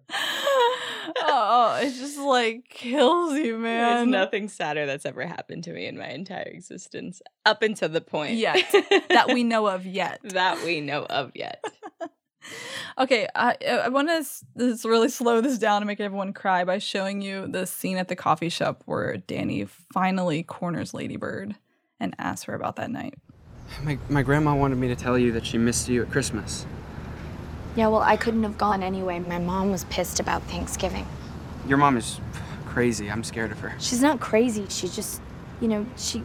oh, it just like kills you, man. There's nothing sadder that's ever happened to me in my entire existence up until the point Yet that we know of yet. that we know of yet. Okay, I I want to s- really slow this down and make everyone cry by showing you the scene at the coffee shop where Danny finally corners Ladybird and asks her about that night. My, my grandma wanted me to tell you that she missed you at Christmas. Yeah, well, I couldn't have gone anyway. My mom was pissed about Thanksgiving. Your mom is crazy. I'm scared of her. She's not crazy. She just, you know, she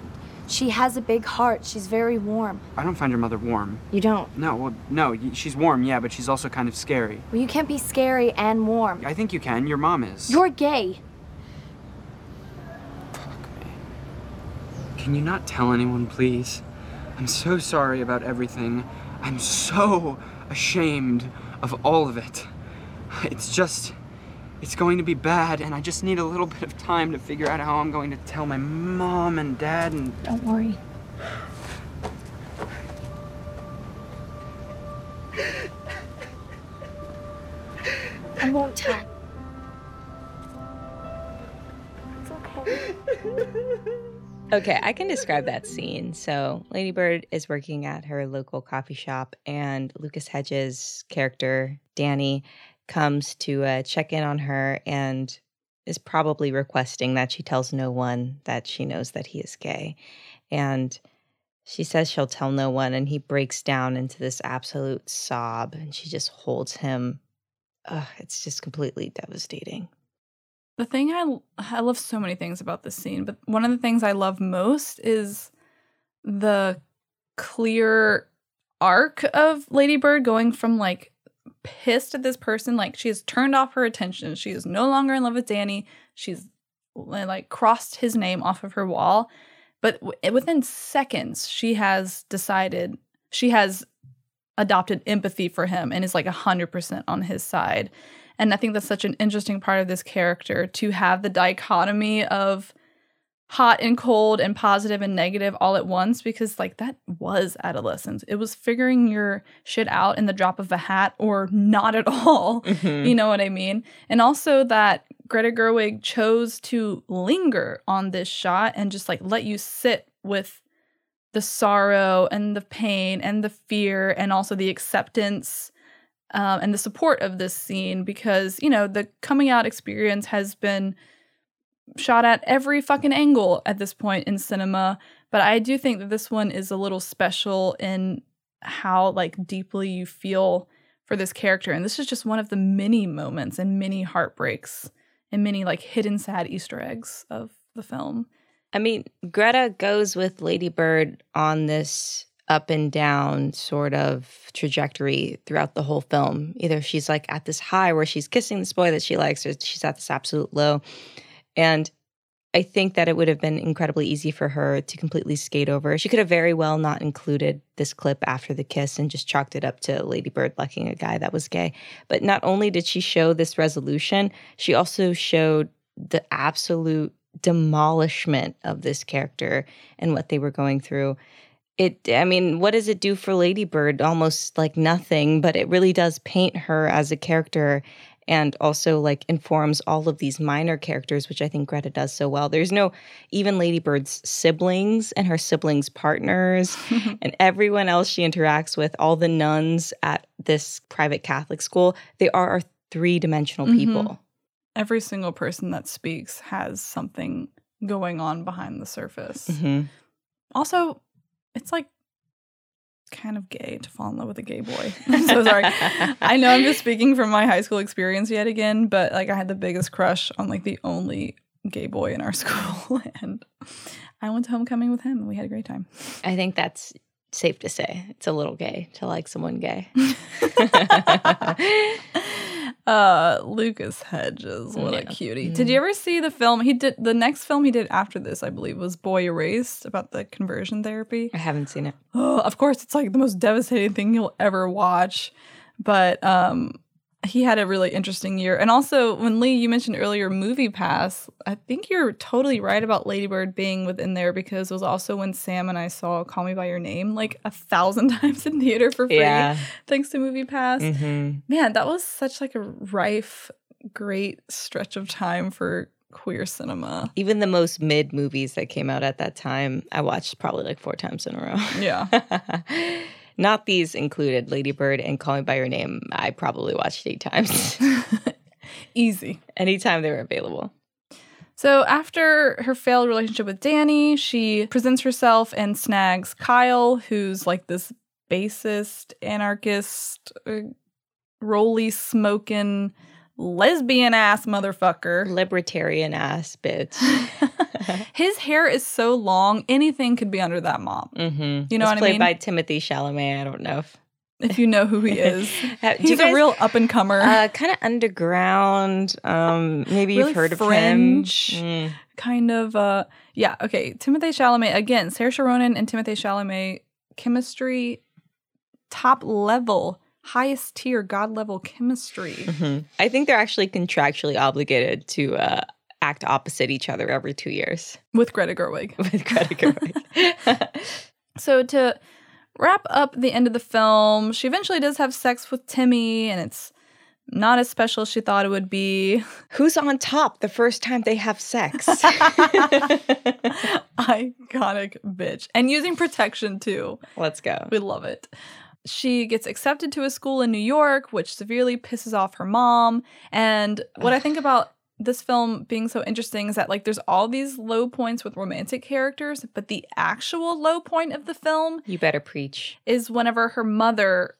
She has a big heart. She's very warm. I don't find your mother warm. You don't? No, well, no, she's warm, yeah, but she's also kind of scary. Well, you can't be scary and warm. I think you can. Your mom is. You're gay. Fuck me. Can you not tell anyone, please? I'm so sorry about everything. I'm so ashamed of all of it. It's just. It's going to be bad, and I just need a little bit of time to figure out how I'm going to tell my mom and dad and. Don't worry. I won't tell. It's okay. Okay, I can describe that scene. So, Lady Bird is working at her local coffee shop, and Lucas Hedges' character, Danny, comes to uh, check in on her and is probably requesting that she tells no one that she knows that he is gay. And she says she'll tell no one, and he breaks down into this absolute sob, and she just holds him. Ugh, it's just completely devastating. The thing I I love so many things about this scene, but one of the things I love most is the clear arc of Lady Bird going from like pissed at this person, like she has turned off her attention. She is no longer in love with Danny. She's like crossed his name off of her wall. But w- eh, within seconds, she has decided she has adopted empathy for him and is like 100% on his side. And I think that's such an interesting part of this character to have the dichotomy of hot and cold and positive and negative all at once because like that was adolescence. It was figuring your shit out in the drop of a hat or not at all. Mhm. You know what I mean? And also that Greta Gerwig chose to linger on this shot and just like let you sit with the sorrow and the pain and the fear and also the acceptance um, and the support of this scene because you know the coming out experience has been shot at every fucking angle at this point in cinema but i do think that this one is a little special in how like deeply you feel for this character and this is just one of the many moments and many heartbreaks and many like hidden sad easter eggs of the film I mean, Greta goes with Lady Bird on this up and down sort of trajectory throughout the whole film. Either she's like at this high where she's kissing this boy that she likes, or she's at this absolute low. And I think that it would have been incredibly easy for her to completely skate over. She could have very well not included this clip after the kiss and just chalked it up to Lady Bird liking a guy that was gay. But not only did she show this resolution, she also showed the absolute demolishment of this character and what they were going through. It, I mean, what does it do for Ladybird? Almost like nothing, but it really does paint her as a character and also like informs all of these minor characters, which I think Greta does so well. There's no even Ladybird's siblings and her siblings' partners and everyone else she interacts with, all the nuns at this private Catholic school, they are, three dimensional Mhm. people. every single person that speaks has something going on behind the surface Mhm. also it's like kind of gay to fall in love with a gay boy i'm so sorry i know i'm just speaking from my high school experience yet again but like i had the biggest crush on like the only gay boy in our school and i went to homecoming with him and we had a great time I think that's safe to say. It's a little gay to like someone gay. uh lucas hedges what a Yeah. cutie. Did you ever see the film? He did the next film he did after this i believe was boy erased about the conversion therapy. I haven't seen it. oh, of course it's like the most devastating thing you'll ever watch. But um he had a really interesting year and also when lee you mentioned earlier MoviePass i think you're totally right about ladybird being within there because it was also when sam and i saw call me by your name like a thousand times in theater for free Yeah. thanks to MoviePass Mhm. man that was such like a rife great stretch of time for queer cinema Even the most mid movies that came out at that time, I watched probably like four times in a row. yeah Not these included Lady Bird and Call Me By Your Name. I probably watched eight times. easy Anytime they were available. So after her failed relationship with Danny, she presents herself and snags Kyle, who's like this bassist, anarchist, uh, roly smoking lesbian ass motherfucker. Libertarian ass bitch. His hair is so long, anything could be under that mop. Mm-hmm. You know it's what I mean? played by Timothée Chalamet. I don't know if If you know who he is, Ha- do you he's a real up and comer. uh, kind of underground. Um, maybe Really you've heard fringe. of him. Mm. kind of uh yeah okay timothée chalamet again Saoirse ronan and timothée chalamet chemistry top level highest tier god level chemistry Mhm. I think they're actually contractually obligated to uh, act opposite each other every two years with greta gerwig with Greta Gerwig. so to wrap up the end of the film she eventually does have sex with timmy and it's not as special as she thought it would be Who's on top the first time they have sex? iconic bitch and using protection too Let's go. We love it. She gets accepted to a school in New York, which severely pisses off her mom. And what I think about this film being so interesting is that like there's all these low points with romantic characters, but the actual low point of the film You better preach. is whenever her mother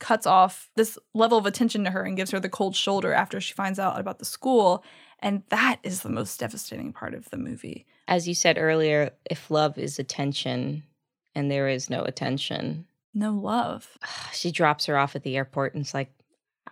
cuts off this level of attention to her and gives her the cold shoulder after she finds out about the school. And that is the most devastating part of the movie. As you said earlier, if love is attention and there is no attention, No love. she drops her off at the airport and it's like,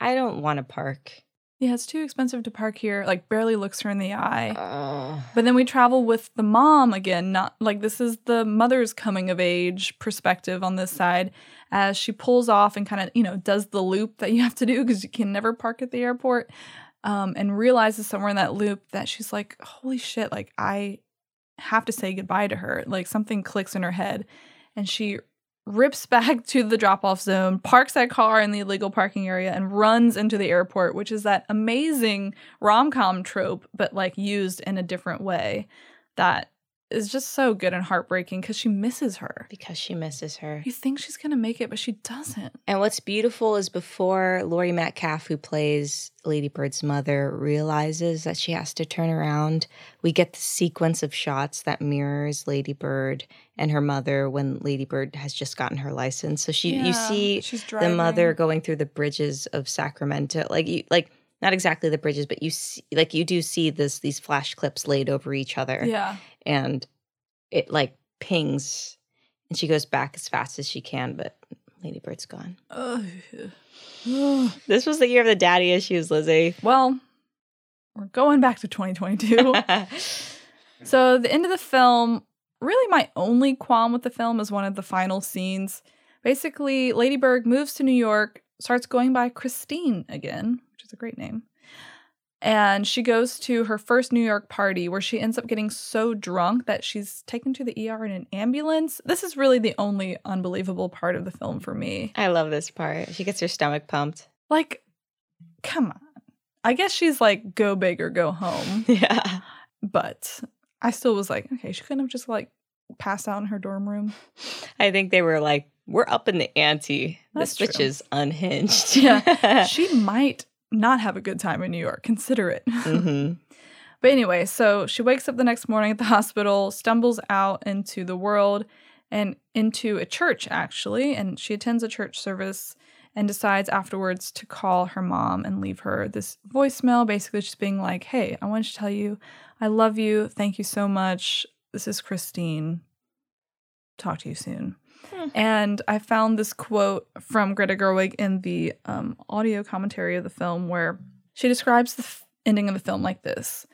I don't want to park. Yeah, it's too expensive to park here. Like, barely looks her in the eye. Oh. But then we travel with the mom again, not like this is the mother's coming of age perspective on this side as she pulls off and kind of, you know, does the loop that you have to do because you can never park at the airport um, and realizes somewhere in that loop that she's like, holy shit, like I have to say goodbye to her. Like something clicks in her head and she rips back to the drop off zone, parks that car in the illegal parking area, and runs into the airport, which is that amazing rom com trope, but like used in a different way that is just so good and heartbreaking because she misses her. Because she misses her. You think she's going to make it, but she doesn't. And what's beautiful is before Laurie Metcalf, who plays Lady Bird's mother, realizes that she has to turn around, we get the sequence of shots that mirrors Lady Bird and her mother when Lady Bird has just gotten her license. So she, you see she's the mother going through the bridges of Sacramento, like you, like not exactly the bridges, but you see, like you do see this these flash clips laid over each other Yeah. And it like pings and she goes back as fast as she can but lady bird's gone this was the year of the daddy issues lizzie well, we're going back to 2022. So the end of the film, really my only qualm with the film is one of the final scenes. Basically, Ladybird moves to New York, starts going by Christine again, which is a great name. And she goes to her first New York party where she ends up getting so drunk that she's taken to the ER in an ambulance. This is really the only unbelievable part of the film for me. i love this part she gets her stomach pumped Like, come on. I guess she's like, go big or go home. yeah But I still was like, okay, she couldn't have just like passed out in her dorm room. i think they were like we're up in the ante That's this bitch true. is unhinged Yeah. she might not have a good time in New York. Consider it. hmm But anyway, so she wakes up the next morning at the hospital, stumbles out into the world and into a church, actually. And she attends a church service and decides afterwards to call her mom and leave her this voicemail, basically just being like, hey, I want to tell you, I love you. Thank you so much. This is Christine. Talk to you soon. And I found this quote from Greta Gerwig in the um, audio commentary of the film where she describes the f- ending of the film like this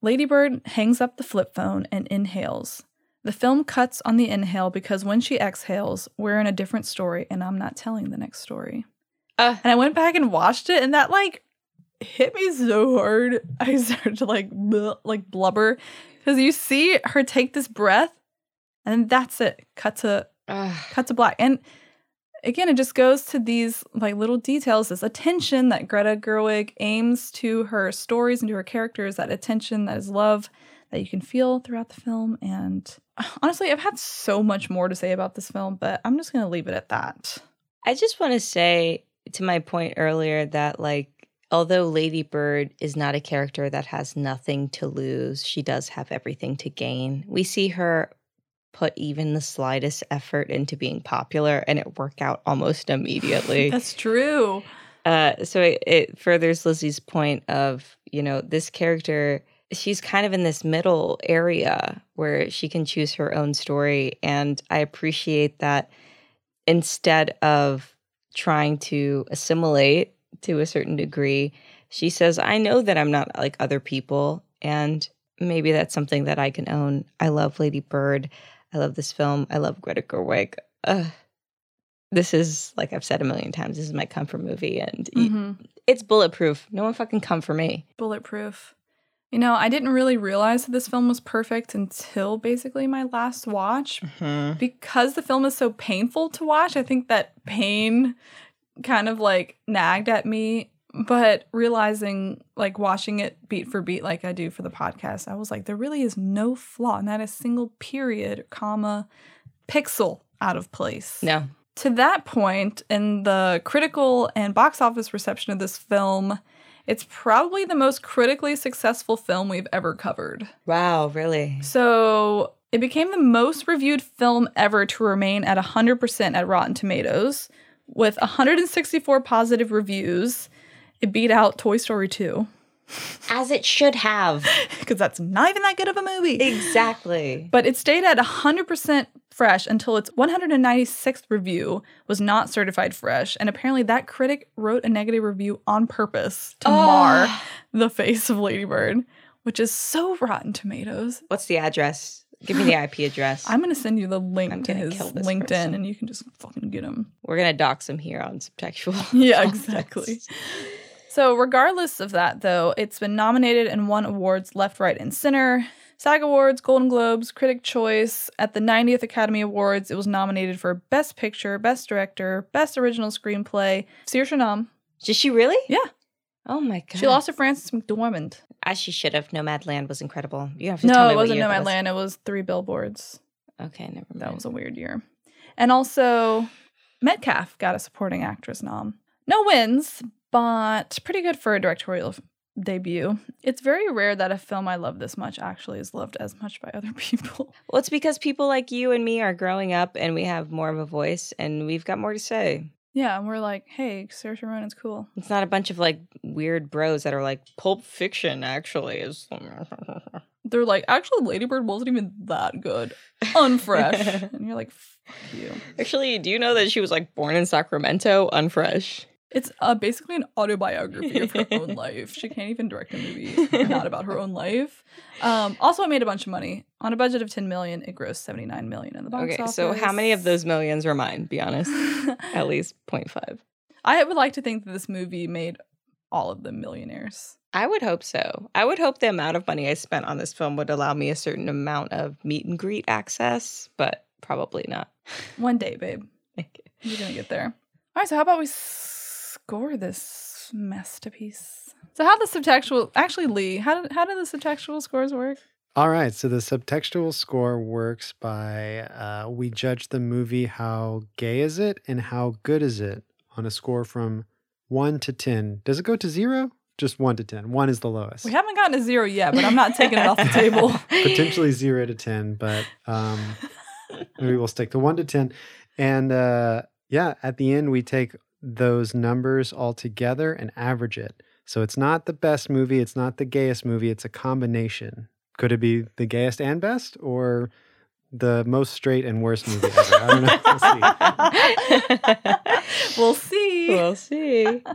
Ladybird hangs up the flip phone and inhales. The film cuts on the inhale because when she exhales, we're in a different story and I'm not telling the next story. Uh. and I went back and watched it and that like hit me so hard. I started to like bl- like blubber because you see her take this breath and that's it. Cut to cut to black. And again, it just goes to these like little details, this attention that Greta Gerwig aims to her stories and to her characters, that attention that is love that you can feel throughout the film. And honestly, I've had so much more to say about this film, but I'm just gonna leave it at that. I just want to say to my point earlier that like although Lady Bird is not a character that has nothing to lose, she does have everything to gain. We see her put even the slightest effort into being popular and it work out almost immediately. That's true. Uh, so it, it furthers Lizzie's point of, you know, this character, she's kind of in this middle area where she can choose her own story. And I appreciate that instead of trying to assimilate to a certain degree, she says, I know that I'm not like other people. And maybe that's something that I can own. I love Lady Bird. I love this film. I love Greta Gerwig. Ugh. This is, like I've said a million times, this is my comfort movie. And Mhm. it's bulletproof. No one fucking come for me. Bulletproof. You know, I didn't really realize that this film was perfect until basically my last watch. Because the film is so painful to watch, I think that pain kind of like nagged at me. But realizing, like watching it beat for beat, like I do for the podcast, I was like, there really is no flaw, not a single period, comma, pixel out of place. No. To that point, in the critical and box office reception of this film, it's probably the most critically successful film we've ever covered. Wow, really? So it became the most reviewed film ever to remain at 100% at Rotten Tomatoes with 164 positive reviews. It beat out Toy Story 2 As it should have. because that's not even that good of a movie. Exactly. But it stayed at 100% fresh until its 196th review was not certified fresh. And apparently, that critic wrote a negative review on purpose to mar the face of Ladybird, which is so Rotten Tomatoes. What's the address? Give me the IP address. I'm going to send you the link to his LinkedIn person. and you can just fucking get him. We're gonna dox him here on subtextual. Yeah, exactly. So, regardless of that, though, it's been nominated and won awards left, right, and center. SAG Awards, Golden Globes, Critic Choice. At the 90th Academy Awards, it was nominated for Best Picture, Best Director, Best Original Screenplay. Saoirse Nom. Did she really? Yeah. Oh my god. She lost to Frances McDormand. as she should have. Nomadland was incredible. You have to No, tell me it wasn't Nomadland. It was Three Billboards. Okay, never mind. That was a weird year. And also, Metcalf got a supporting actress nom. No wins, but pretty good for a directorial debut. It's very rare that a film I love this much actually is loved as much by other people. Well, it's because people like you and me are growing up and we have more of a voice and we've got more to say. Yeah, and we're like, hey, Saoirse Ronan's cool. It's not a bunch of like weird bros that are like Pulp Fiction actually is. They're like, actually, Ladybird wasn't even that good. Unfresh. and you're like, fuck you. Actually, do you know that she was like born in Sacramento, unfresh? It's uh, basically an autobiography of her own life. She can't even direct a movie not about her own life. Um, also, it made a bunch of money on a budget of 10 million. It grossed 79 million in the box Okay, office. so how many of those millions were mine? Be honest. At least 0.5. I would like to think that this movie made all of them millionaires. I would hope so. I would hope the amount of money I spent on this film would allow me a certain amount of meet and greet access, but probably not. One day, babe. You're gonna get there. All right, so how about we score this masterpiece? So how the subtextual actually Lee, how did how do the subtextual scores work? All right, so the subtextual score works by uh, we judge the movie how gay is it and how good is it on a score from one to ten. Does it go to zero? Just one to ten. One is the lowest. We haven't gotten a zero yet, but I'm not taking it off the table. Potentially zero to ten, but um, maybe we'll stick to one to ten. And uh, yeah, at the end we take those numbers all together and average it. So it's not the best movie, it's not the gayest movie, it's a combination. Could it be the gayest and best or the most straight and worst movie ever? I don't know. We'll see. we'll see. We'll see.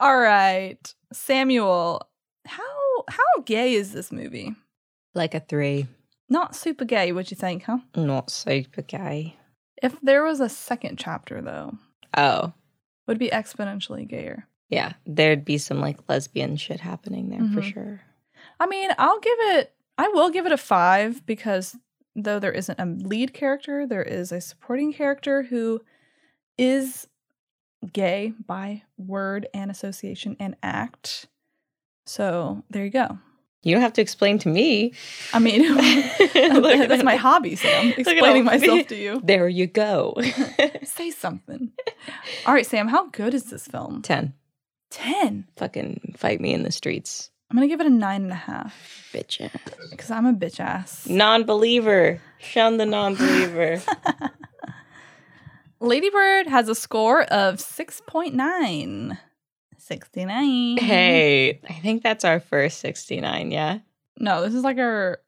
All right, Samuel, how how gay is this movie? Like a three. Not super gay, would you think, huh? Not super gay. If there was a second chapter, though, Oh, would be exponentially gayer. yeah. There'd be some like lesbian shit happening there for Mhm. sure. I mean, I'll give it. I will give it a five because though there isn't a lead character, there is a supporting character who is gay by word and association and act. So there you go. You don't have to explain to me. I mean, Look that's my hobby, Sam. Explaining myself to you. There you go. Say something. All right, Sam. How good is this film? 10. Ten. Fucking fight me in the streets. I'm gonna give it a nine and a half Bitch ass. because I'm a bitch ass. Non believer. Shun the non believer. Ladybird has a score of 6.9. 69. Hey, I think that's our first 69, yeah? No, this is like our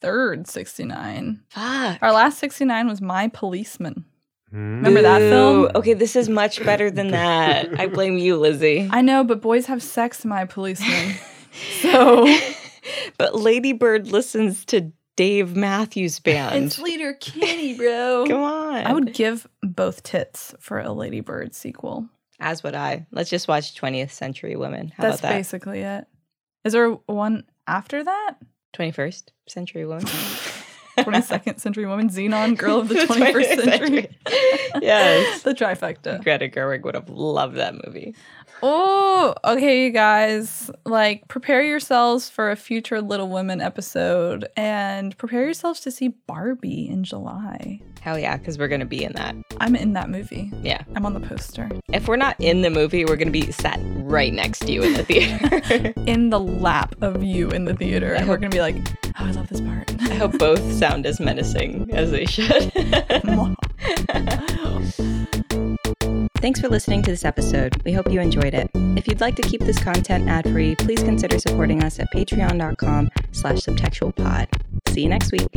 third 69. Fuck. Our last 69 was My Policeman. Hmm. Remember that film? Ooh, Okay, this is much better than that. I blame you, Lizzie. I know, but boys have sex My Policeman. so. But Ladybird listens to Dave Matthews Band. It's Leader Kenny, bro. Come on. I would give both tits for a Ladybird sequel. As would I. Let's just watch 20th Century Women. How That's about that? basically it. Is there one after that? 21st Century Women. 22nd century woman, Xenon, girl of the 21st century. yes. the trifecta. Greta Gerwig would have loved that movie. Oh, okay, you guys. Like, prepare yourselves for a future Little Women episode and prepare yourselves to see Barbie in July. Hell yeah, because we're going to be in that. I'm in that movie. Yeah. I'm on the poster. If we're not in the movie, we're going to be sat right next to you in the theater. in the lap of you in the theater. And we're going to be like, oh, I love this part. I hope both sound as menacing as they should. Thanks for listening to this episode. We hope you enjoyed it. If you'd like to keep this content ad-free, please consider supporting us at patreon.com slash subtextualpod. See you next week.